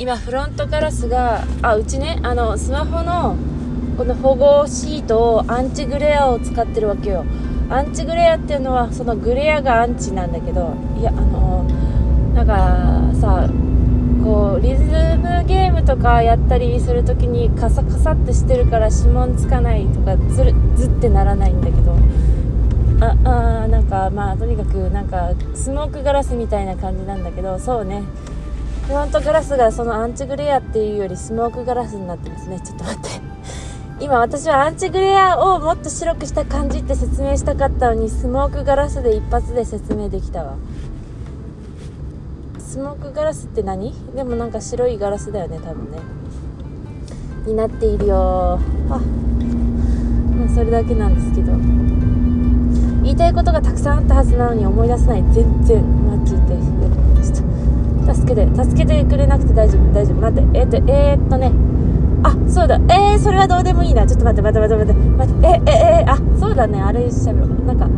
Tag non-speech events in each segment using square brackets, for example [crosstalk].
今フロントガラスがあうちねあのスマホのこの保護シートをアンチグレアを使ってるわけよ。アンチグレアっていうのはそのグレアがアンチなんだけどいやあのなんかさこうリズムゲームとかやったりするときにカサカサってしてるから指紋つかないとかずるずってならないんだけど。ああなんかまあとにかくなんかスモークガラスみたいな感じなんだけどそうね。フロントガラスがそのアンチグレアっていうよりスモークガラスになってますね。ちょっと待って。[laughs] 今私はアンチグレアをもっと白くした感じって説明したかったのにスモークガラスで一発で説明できたわ。スモークガラスって何？でもなんか白いガラスだよね多分ね。になっているよあ、まあ、それだけなんですけど。言いたいことがたくさんあったはずなのに思い出せない。全然。マジで。助けて助けてくれなくて大丈夫大丈夫。待ってえ、っとえー、っとね。あそうだ。えー、それはどうでもいいな。ちょっと待って待って待って待って。待ってえええあそうだね。あれしゃべろう。なんか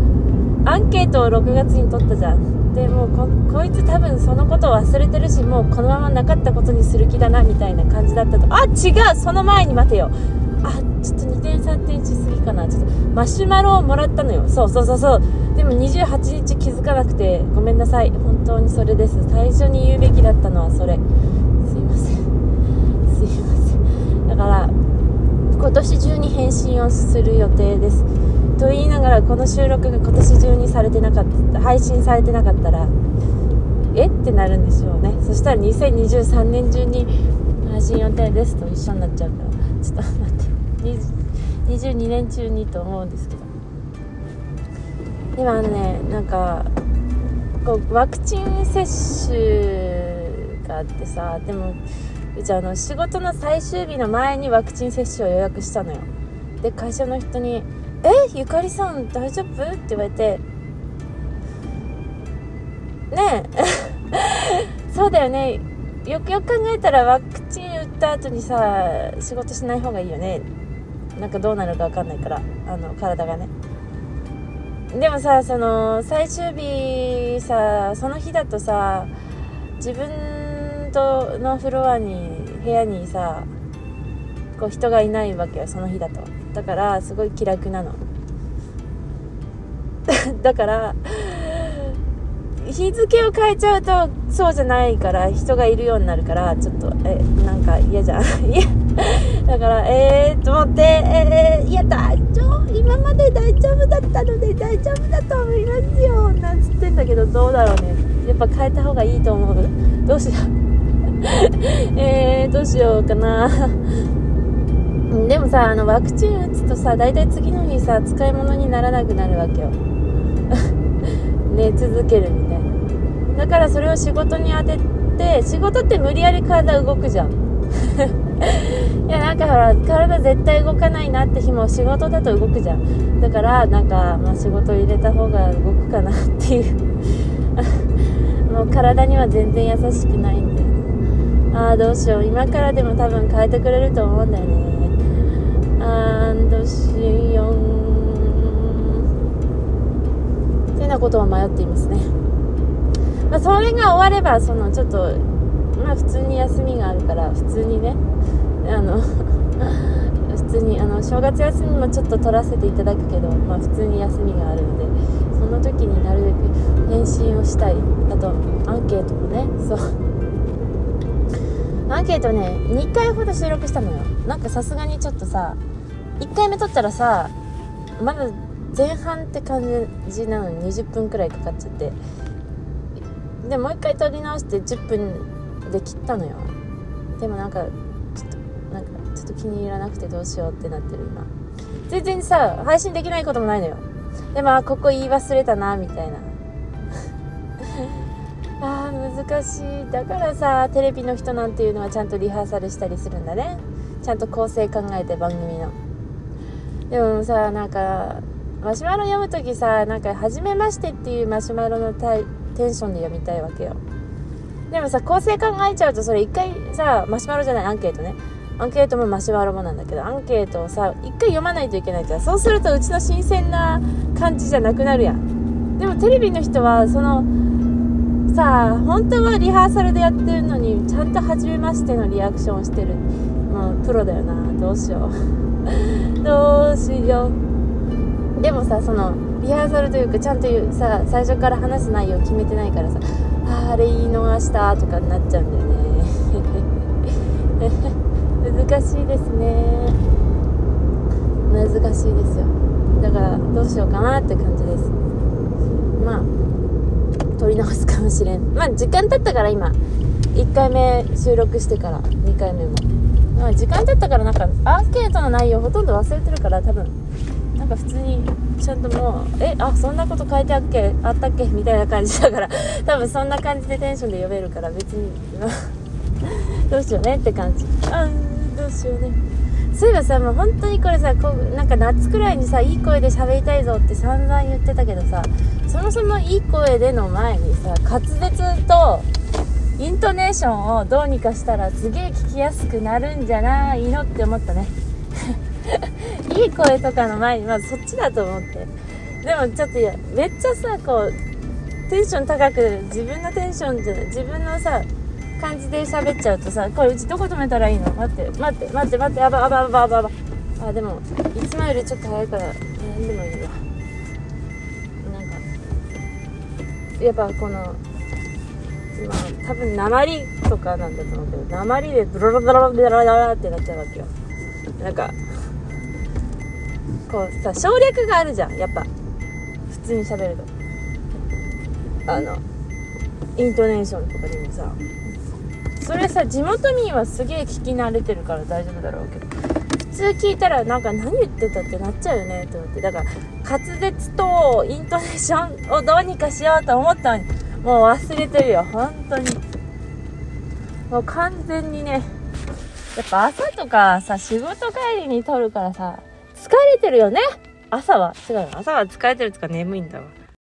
アンケートを6月に取ったじゃん。でもうここいつ多分そのことを忘れてるしもうこのままなかったことにする気だなみたいな感じだったと。あ違う。その前に待てよ。あちょっと2点3点しすぎかなちょっとマシュマロをもらったのよ。そうそうそうそう。でも28日気づかなくてごめんなさい。本当にそれです。最初に言うべきだったのはそれ。すいません。すいません。だから今年中に返信をする予定です。と言いながらこの収録が今年中にされてなかった配信されてなかったらえ？ってなるんでしょうね。そしたら2023年中に配信予定ですと一緒になっちゃうから。ちょっと待って。22年中にと思うんですけど。今あのねなんかこうワクチン接種があってさでもうちあの仕事の最終日の前にワクチン接種を予約したのよ。で会社の人に「えゆかりさん大丈夫?」って言われて。ねえ。[laughs] そうだよね。よくよく考えたらワクチン打った後にさ仕事しない方がいいよね。なんかどうなるか分かんないからあの体がね。でもさその最終日さその日だとさ自分とのフロアに部屋にさこう人がいないわけよその日だと。だからすごい気楽なの。[laughs] だから日付を変えちゃうとそうじゃないから人がいるようになるからちょっとえなんか嫌じゃん。[laughs] だからえー、と思ってえー、いや大丈夫今まで大丈夫だったので大丈夫だと思いますよなんつってんだけどどうだろうね。やっぱ変えた方がいいと思う。どうしよう。[laughs] えー、どうしようかな。でもさあのワクチン打つとさ大体次の日さ使い物にならなくなるわけよ。[laughs] 寝続けるみたいな。だからそれを仕事に当てて仕事って無理やり体動くじゃん。いやなんかほら体絶対動かないなって日も仕事だと動くじゃん。だからなんか、まあ、仕事入れた方が動くかなっていう。[laughs] もう体には全然優しくないんでああどうしよう。今からでも多分変えてくれると思うんだよね。アンドシヨンてなことを迷っていますね、まあ、それが終わればそのちょっと普通に休みがあるから普通にねあの [laughs] 普通にあの正月休みもちょっと取らせていただくけど、まあ、普通に休みがあるのでその時になるべく返信をしたい。あとアンケートもねそう。[laughs] アンケートね2回ほど収録したのよ。なんかさすがにちょっとさ1回目撮ったらさまだ前半って感じなのに20分くらいかかっちゃって。でもう一回撮り直して10分で切ったのよ。でもなんかちょっとなんかちょっと気に入らなくてどうしようってなってる今。全然さ配信できないこともないのよ。でもあここ言い忘れたなみたいな。[laughs] あー難しい。だからさテレビの人なんていうのはちゃんとリハーサルしたりするんだね。ちゃんと構成考えて番組の。でもさなんかマシュマロ読む時さなんか「初めまして」っていうマシュマロのテンションで読みたいわけよ。でもさ構成考えちゃうとそれ一回さマシュマロじゃないアンケートね。アンケートもマシュマロもなんだけどアンケートをさ一回読まないといけないじゃん。そうするとうちの新鮮な感じじゃなくなるやん。でもテレビの人はそのさあ本当はリハーサルでやってるのにちゃんと初めましてのリアクションをしてるもうプロだよな。どうしよう。[laughs] どうしよう。でもさそのリハーサルというかちゃんとさ最初から話す内容決めてないからさああれ言い逃したとかになっちゃうんだよね。[laughs] 難しいですね。難しいですよ。だからどうしようかなって感じです。まあ撮り直すかもしれん。まあ時間経ったから今。1回目収録してから2回目も、まあ、時間経ったからなんかアンケートの内容ほとんど忘れてるから多分なんか普通にちゃんともうえあそんなこと書いてあっけ？あったっけ？みたいな感じだから [laughs] 多分そんな感じでテンションで読めるから別にどうしようねって感じあどうしようね。そういえばさもう本当にこれさこうなんか夏くらいにさいい声で喋りたいぞって散々言ってたけどさそもそもいい声での前にさ滑舌とイントネーションをどうにかしたらすげえ聞きやすくなるんじゃないのって思ったね。[laughs] いい声とかの前にまずそっちだと思って。でもちょっといやめっちゃさこうテンション高く自分のテンションじゃ自分のさ感じで喋っちゃうとさこれうちどこ止めたらいいの？待って待って待って待ってあばあばあばあばあば。あでもいつもよりちょっと早いから何でもいいわ。なんかやっぱこのまあ多分鉛とかなんだと思うけど鉛でブロロブロロブロロロってなっちゃうわけよ。なんかこうさ省略があるじゃんやっぱ。普通に喋ると。あのイントネーションとかにもさ。それさ地元民はすげえ聞き慣れてるから大丈夫だろうけど普通聞いたらなんか何言ってたってなっちゃうよねと思って。だから滑舌とイントネーションをどうにかしようと思ったのにもう忘れてるよ本当に。もう完全にねやっぱ朝とかさ仕事帰りに撮るからさ疲れてるよね。朝は。違う朝は疲れてるとか眠いんだわ。